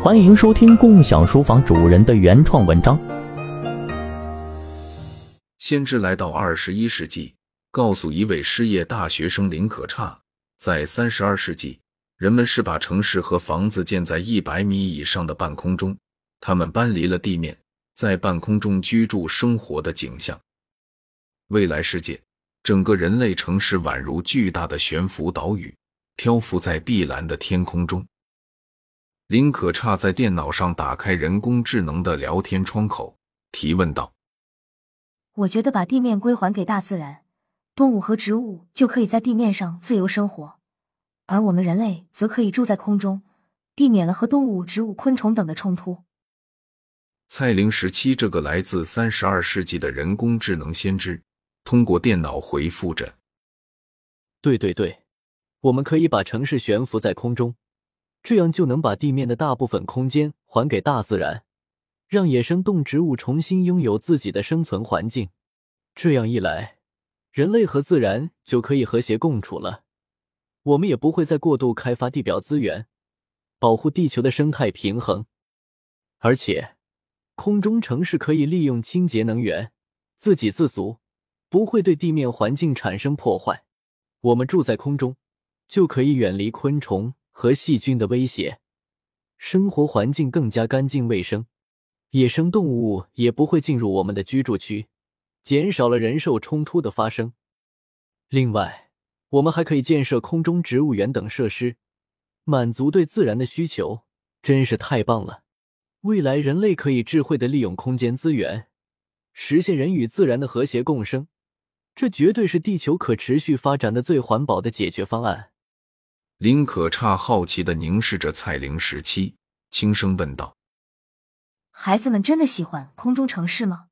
欢迎收听共享书房主人的原创文章。先知来到二十一世纪，告诉一位失业大学生林可差，在三十二世纪，人们是把城市和房子建在一百米以上的半空中，他们搬离了地面，在半空中居住生活的景象。未来世界，整个人类城市宛如巨大的悬浮岛屿，漂浮在碧蓝的天空中。林可差在电脑上打开人工智能的聊天窗口，提问道：“我觉得把地面归还给大自然，动物和植物就可以在地面上自由生活，而我们人类则可以住在空中，避免了和动物、植物、昆虫等的冲突。”蔡玲十七这个来自三十二世纪的人工智能先知，通过电脑回复着：“对对对，我们可以把城市悬浮在空中。”这样就能把地面的大部分空间还给大自然，让野生动植物重新拥有自己的生存环境。这样一来，人类和自然就可以和谐共处了。我们也不会再过度开发地表资源，保护地球的生态平衡。而且，空中城市可以利用清洁能源，自给自足，不会对地面环境产生破坏。我们住在空中，就可以远离昆虫。和细菌的威胁，生活环境更加干净卫生，野生动物也不会进入我们的居住区，减少了人兽冲突的发生。另外，我们还可以建设空中植物园等设施，满足对自然的需求，真是太棒了！未来人类可以智慧的利用空间资源，实现人与自然的和谐共生，这绝对是地球可持续发展的最环保的解决方案。林可差好奇的凝视着蔡玲十七，轻声问道：“孩子们真的喜欢空中城市吗？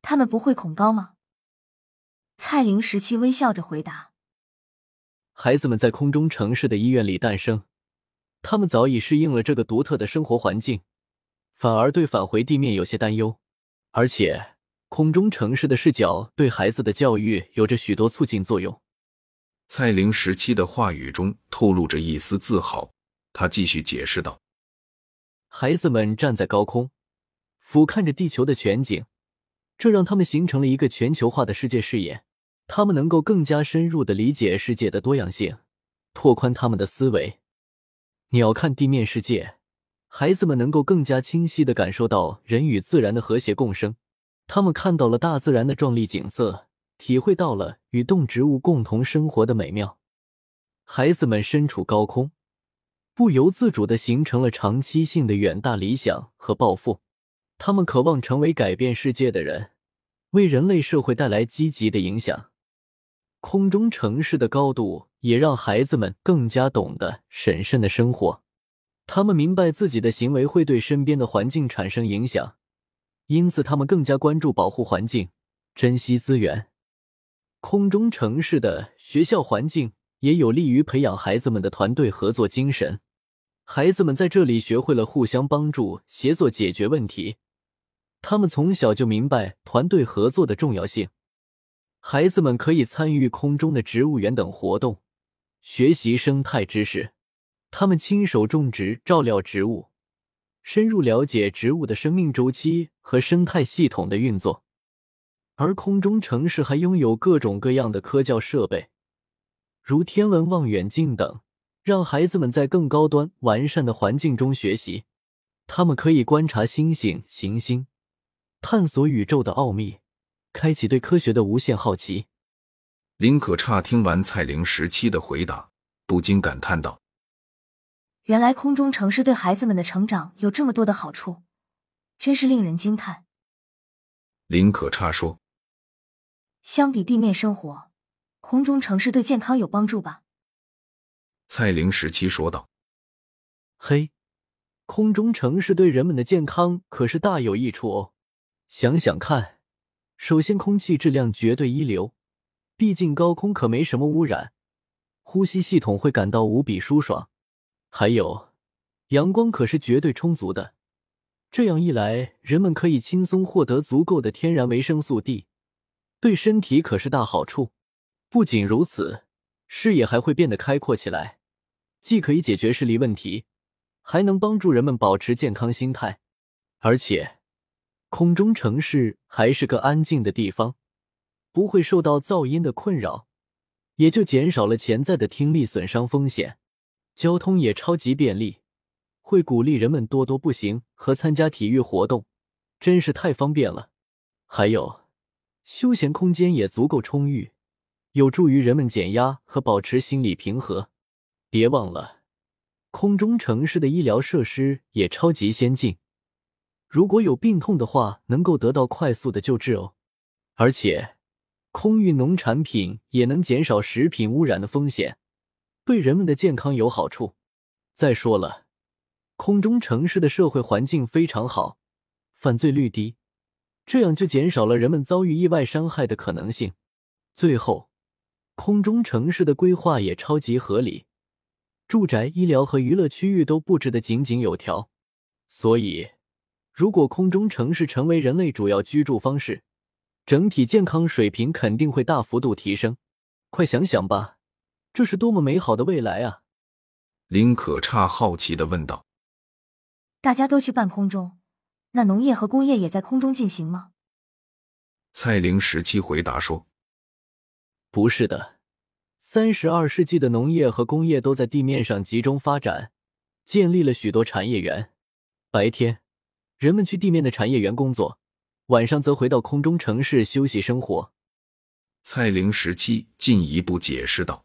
他们不会恐高吗？”蔡玲十七微笑着回答：“孩子们在空中城市的医院里诞生，他们早已适应了这个独特的生活环境，反而对返回地面有些担忧。而且，空中城市的视角对孩子的教育有着许多促进作用。”蔡玲时期的话语中透露着一丝自豪，他继续解释道：“孩子们站在高空，俯瞰着地球的全景，这让他们形成了一个全球化的世界视野。他们能够更加深入的理解世界的多样性，拓宽他们的思维。鸟瞰地面世界，孩子们能够更加清晰的感受到人与自然的和谐共生。他们看到了大自然的壮丽景色。”体会到了与动植物共同生活的美妙，孩子们身处高空，不由自主的形成了长期性的远大理想和抱负。他们渴望成为改变世界的人，为人类社会带来积极的影响。空中城市的高度也让孩子们更加懂得审慎的生活。他们明白自己的行为会对身边的环境产生影响，因此他们更加关注保护环境，珍惜资源。空中城市的学校环境也有利于培养孩子们的团队合作精神。孩子们在这里学会了互相帮助、协作解决问题。他们从小就明白团队合作的重要性。孩子们可以参与空中的植物园等活动，学习生态知识。他们亲手种植、照料植物，深入了解植物的生命周期和生态系统的运作。而空中城市还拥有各种各样的科教设备，如天文望远镜等，让孩子们在更高端、完善的环境中学习。他们可以观察星星、行星，探索宇宙的奥秘，开启对科学的无限好奇。林可差听完蔡玲时期的回答，不禁感叹道：“原来空中城市对孩子们的成长有这么多的好处，真是令人惊叹。”林可差说。相比地面生活，空中城市对健康有帮助吧？蔡玲十七说道：“嘿，空中城市对人们的健康可是大有益处哦。想想看，首先空气质量绝对一流，毕竟高空可没什么污染，呼吸系统会感到无比舒爽。还有，阳光可是绝对充足的，这样一来，人们可以轻松获得足够的天然维生素 D。”对身体可是大好处。不仅如此，视野还会变得开阔起来，既可以解决视力问题，还能帮助人们保持健康心态。而且，空中城市还是个安静的地方，不会受到噪音的困扰，也就减少了潜在的听力损伤风险。交通也超级便利，会鼓励人们多多步行和参加体育活动，真是太方便了。还有，休闲空间也足够充裕，有助于人们减压和保持心理平和。别忘了，空中城市的医疗设施也超级先进。如果有病痛的话，能够得到快速的救治哦。而且，空运农产品也能减少食品污染的风险，对人们的健康有好处。再说了，空中城市的社会环境非常好，犯罪率低，这样就减少了人们遭遇意外伤害的可能性。最后，空中城市的规划也超级合理，住宅、医疗和娱乐区域都布置的井井有条，所以。如果空中城市成为人类主要居住方式，整体健康水平肯定会大幅度提升。快想想吧，这是多么美好的未来啊！林可差好奇的问道：“大家都去半空中，那农业和工业也在空中进行吗？”蔡玲十七回答说：“不是的，三十二世纪的农业和工业都在地面上集中发展，建立了许多产业园。白天。”人们去地面的产业园工作，晚上则回到空中城市休息生活。蔡玲时期进一步解释道：“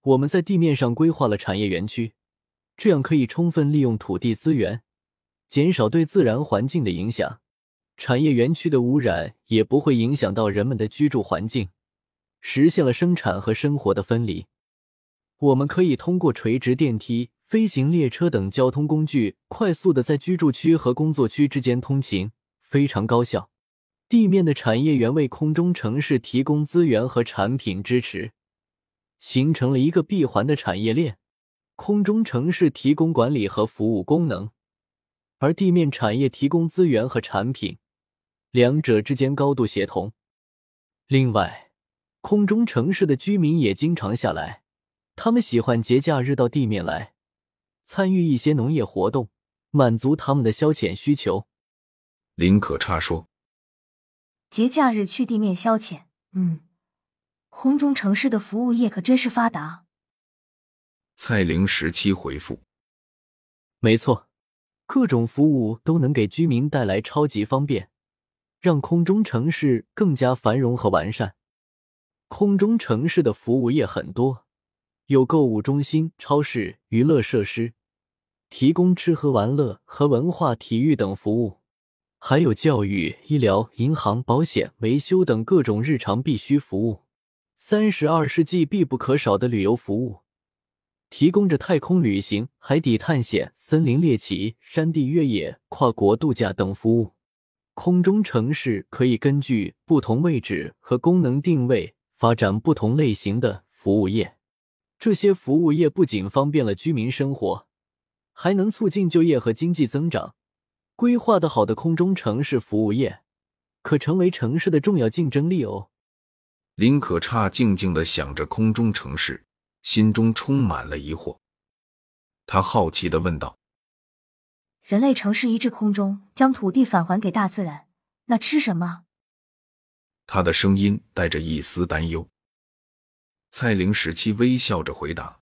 我们在地面上规划了产业园区，这样可以充分利用土地资源，减少对自然环境的影响。产业园区的污染也不会影响到人们的居住环境，实现了生产和生活的分离。我们可以通过垂直电梯。”飞行列车等交通工具快速的在居住区和工作区之间通勤，非常高效。地面的产业园为空中城市提供资源和产品支持，形成了一个闭环的产业链。空中城市提供管理和服务功能，而地面产业提供资源和产品，两者之间高度协同。另外，空中城市的居民也经常下来，他们喜欢节假日到地面来。参与一些农业活动，满足他们的消遣需求。林可差说：“节假日去地面消遣，嗯，空中城市的服务业可真是发达。”蔡玲十七回复：“没错，各种服务都能给居民带来超级方便，让空中城市更加繁荣和完善。空中城市的服务业很多。”有购物中心、超市、娱乐设施，提供吃喝玩乐和文化体育等服务，还有教育、医疗、银行、保险、维修等各种日常必需服务。三十二世纪必不可少的旅游服务，提供着太空旅行、海底探险、森林猎奇、山地越野、跨国度假等服务。空中城市可以根据不同位置和功能定位，发展不同类型的服务业。这些服务业不仅方便了居民生活，还能促进就业和经济增长。规划的好的空中城市服务业，可成为城市的重要竞争力哦。林可差静静的想着空中城市，心中充满了疑惑。他好奇的问道：“人类城市移至空中，将土地返还给大自然，那吃什么？”他的声音带着一丝担忧。蔡玲时期微笑着回答：“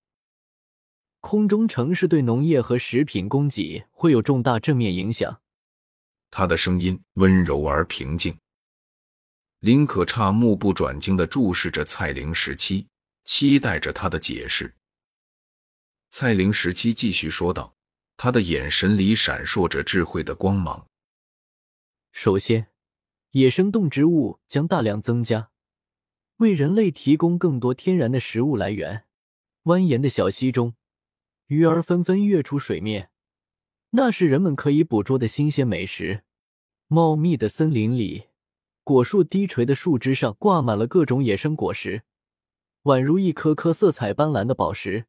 空中城市对农业和食品供给会有重大正面影响。”他的声音温柔而平静。林可差目不转睛的注视着蔡玲时期，期待着他的解释。蔡玲时期继续说道，他的眼神里闪烁着智慧的光芒。首先，野生动植物将大量增加。为人类提供更多天然的食物来源。蜿蜒的小溪中，鱼儿纷纷跃出水面，那是人们可以捕捉的新鲜美食。茂密的森林里，果树低垂的树枝上挂满了各种野生果实，宛如一颗颗色彩斑斓的宝石，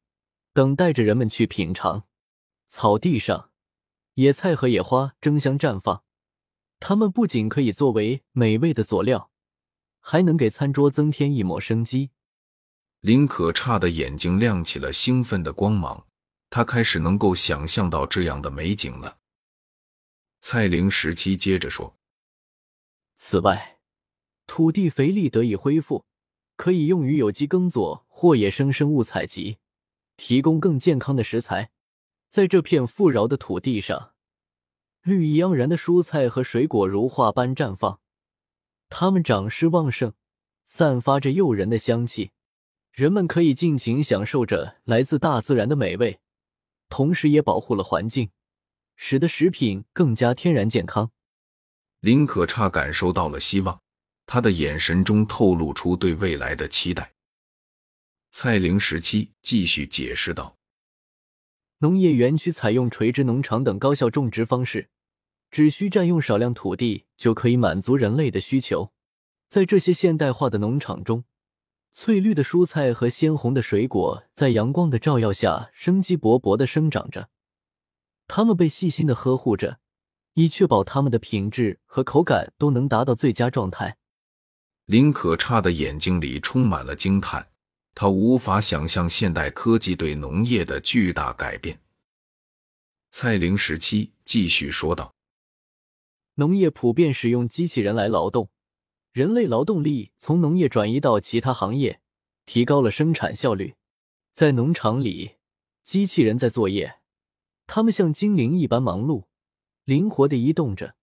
等待着人们去品尝。草地上，野菜和野花争相绽放，它们不仅可以作为美味的佐料。还能给餐桌增添一抹生机。林可差的眼睛亮起了兴奋的光芒，他开始能够想象到这样的美景了。蔡玲十七接着说：“此外，土地肥力得以恢复，可以用于有机耕作或野生生物采集，提供更健康的食材。在这片富饶的土地上，绿意盎然的蔬菜和水果如画般绽放，它们长势旺盛，散发着诱人的香气。人们可以尽情享受着来自大自然的美味，同时也保护了环境。”使得食品更加天然健康。林可差感受到了希望，他的眼神中透露出对未来的期待。蔡玲十七继续解释道：“农业园区采用垂直农场等高效种植方式，只需占用少量土地就可以满足人类的需求。在这些现代化的农场中，翠绿的蔬菜和鲜红的水果在阳光的照耀下生机勃勃地生长着。”他们被细心的呵护着，以确保它们的品质和口感都能达到最佳状态。林可差的眼睛里充满了惊叹，他无法想象现代科技对农业的巨大改变。蔡玲十七继续说道：“农业普遍使用机器人来劳动，人类劳动力从农业转移到其他行业，提高了生产效率。在农场里，机器人在作业。”他们像精灵一般忙碌，灵活的移动着，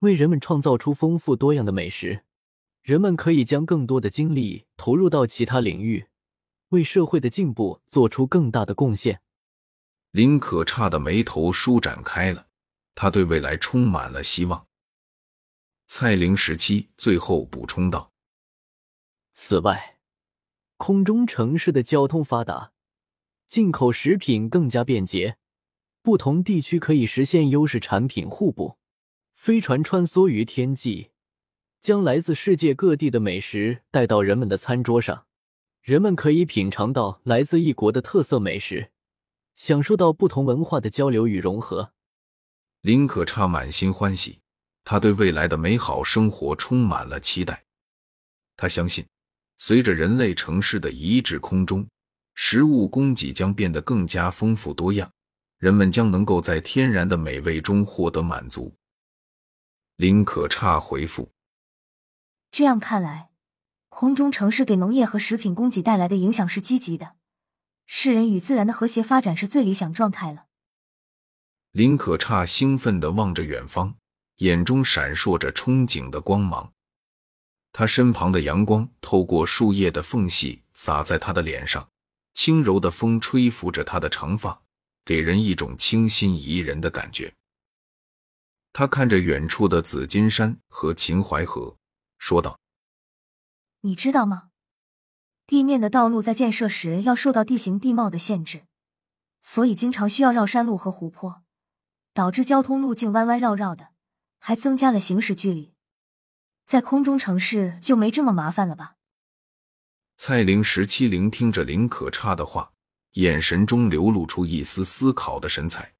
为人们创造出丰富多样的美食。人们可以将更多的精力投入到其他领域，为社会的进步做出更大的贡献。林可差的眉头舒展开了，他对未来充满了希望。蔡玲时期最后补充道：“此外，空中城市的交通发达，进口食品更加便捷。”不同地区可以实现优势产品互补，飞船穿梭于天际，将来自世界各地的美食带到人们的餐桌上，人们可以品尝到来自异国的特色美食，享受到不同文化的交流与融合。林可差满心欢喜，他对未来的美好生活充满了期待。他相信，随着人类城市的移至空中，食物供给将变得更加丰富多样。人们将能够在天然的美味中获得满足。林可差回复：这样看来，空中城市给农业和食品供给带来的影响是积极的，世人与自然的和谐发展是最理想状态了。林可差兴奋地望着远方，眼中闪烁着憧憬的光芒。他身旁的阳光透过树叶的缝隙洒在他的脸上，轻柔的风吹拂着他的长发。给人一种清新宜人的感觉。他看着远处的紫金山和秦淮河，说道：“你知道吗？地面的道路在建设时要受到地形地貌的限制，所以经常需要绕山路和湖泊，导致交通路径弯弯绕绕的，还增加了行驶距离。在空中城市就没这么麻烦了吧？”蔡玲十七聆听着林可差的话。眼神中流露出一丝思考的神采，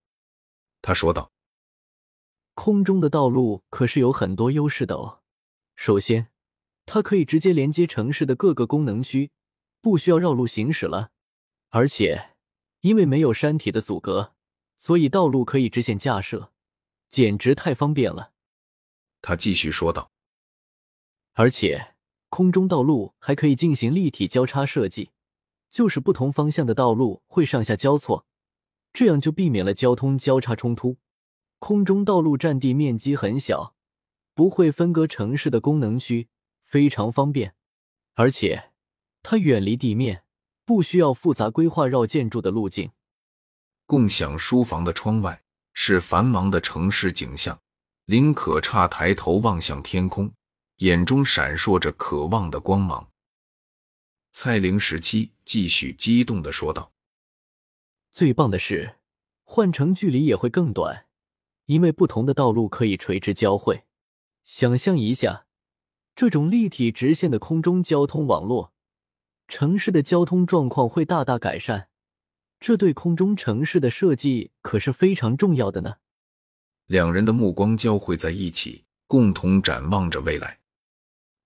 他说道：“空中的道路可是有很多优势的哦。首先，它可以直接连接城市的各个功能区，不需要绕路行驶了。而且，因为没有山体的阻隔，所以道路可以直线架设，简直太方便了。”他继续说道：“而且，空中道路还可以进行立体交叉设计。”就是不同方向的道路会上下交错，这样就避免了交通交叉冲突。空中道路占地面积很小，不会分割城市的功能区，非常方便。而且它远离地面，不需要复杂规划绕建筑的路径。共享书房的窗外是繁忙的城市景象。林可差抬头望向天空，眼中闪烁着渴望的光芒。蔡玲十七继续激动的说道：“最棒的是，换乘距离也会更短，因为不同的道路可以垂直交汇。想象一下，这种立体直线的空中交通网络，城市的交通状况会大大改善。这对空中城市的设计可是非常重要的呢。”两人的目光交汇在一起，共同展望着未来。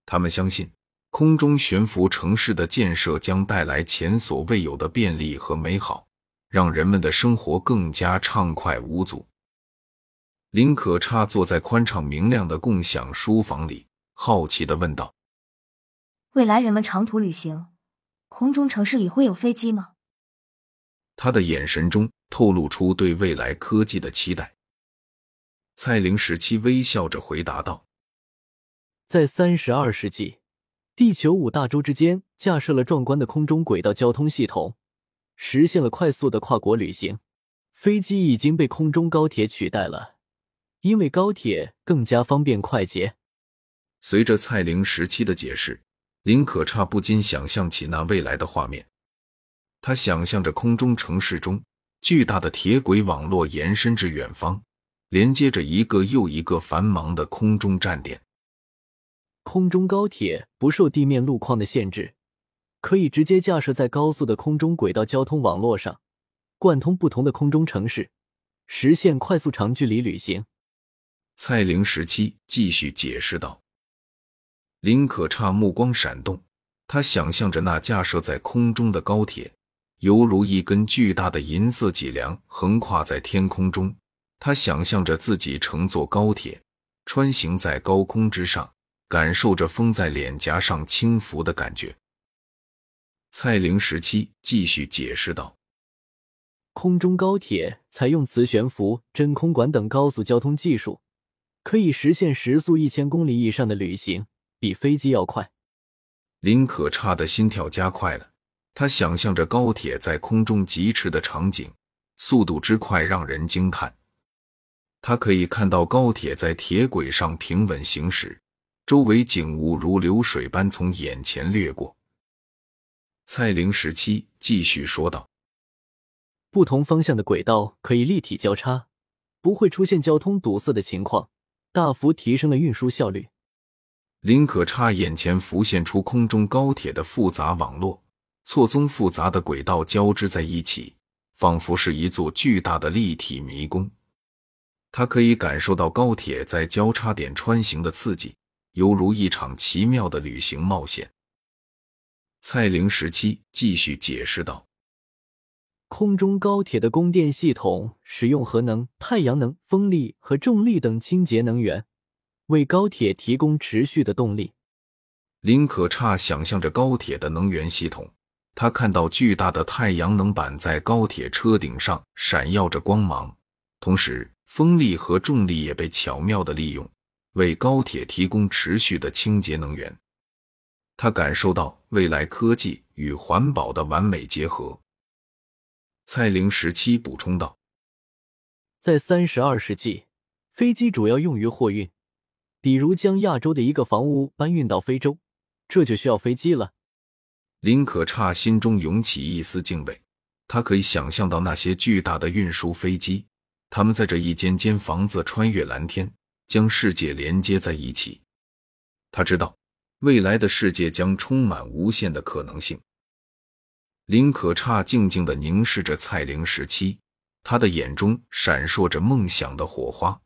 他们相信。空中悬浮城市的建设将带来前所未有的便利和美好，让人们的生活更加畅快无阻。林可差坐在宽敞明亮的共享书房里，好奇的问道：“未来人们长途旅行，空中城市里会有飞机吗？”他的眼神中透露出对未来科技的期待。蔡玲时期微笑着回答道：“在三十二世纪，地球五大洲之间架设了壮观的空中轨道交通系统，实现了快速的跨国旅行。飞机已经被空中高铁取代了，因为高铁更加方便快捷。”随着蔡玲时期的解释，林可差不禁想象起那未来的画面。他想象着空中城市中巨大的铁轨网络延伸至远方。连接着一个又一个繁忙的空中站点。空中高铁不受地面路况的限制，可以直接架设在高速的空中轨道交通网络上，贯通不同的空中城市，实现快速长距离旅行。蔡玲十七继续解释道。林可差目光闪动，他想象着那架设在空中的高铁，犹如一根巨大的银色脊梁，横跨在天空中。他想象着自己乘坐高铁，穿行在高空之上，感受着风在脸颊上轻拂的感觉。蔡玲十七继续解释道：“空中高铁采用磁悬浮、真空管等高速交通技术，可以实现时速一千公里以上的旅行，比飞机要快。”林可差的心跳加快了，他想象着高铁在空中疾驰的场景，速度之快让人惊叹。他可以看到高铁在铁轨上平稳行驶，周围景物如流水般从眼前掠过。蔡玲十七继续说道：“不同方向的轨道可以立体交叉，不会出现交通堵塞的情况，大幅提升了运输效率。”林可差眼前浮现出空中高铁的复杂网络，错综复杂的轨道交织在一起，仿佛是一座巨大的立体迷宫。他可以感受到高铁在交叉点穿行的刺激，犹如一场奇妙的旅行冒险。蔡玲时期继续解释道：“空中高铁的供电系统使用核能、太阳能、风力和重力等清洁能源，为高铁提供持续的动力。”林可差想象着高铁的能源系统，他看到巨大的太阳能板在高铁车顶上闪耀着光芒，同时。风力和重力也被巧妙的利用，为高铁提供持续的清洁能源。他感受到未来科技与环保的完美结合。蔡玲十七补充道：“在三十二世纪，飞机主要用于货运，比如将亚洲的一个房屋搬运到非洲，这就需要飞机了。”林可差心中涌起一丝敬畏，他可以想象到那些巨大的运输飞机。他们在这一间间房子穿越蓝天，将世界连接在一起。他知道未来的世界将充满无限的可能性。林可差静静地凝视着蔡玲时期，他的眼中闪烁着梦想的火花。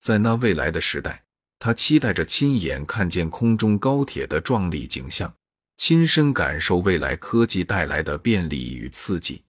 在那未来的时代，他期待着亲眼看见空中高铁的壮丽景象，亲身感受未来科技带来的便利与刺激。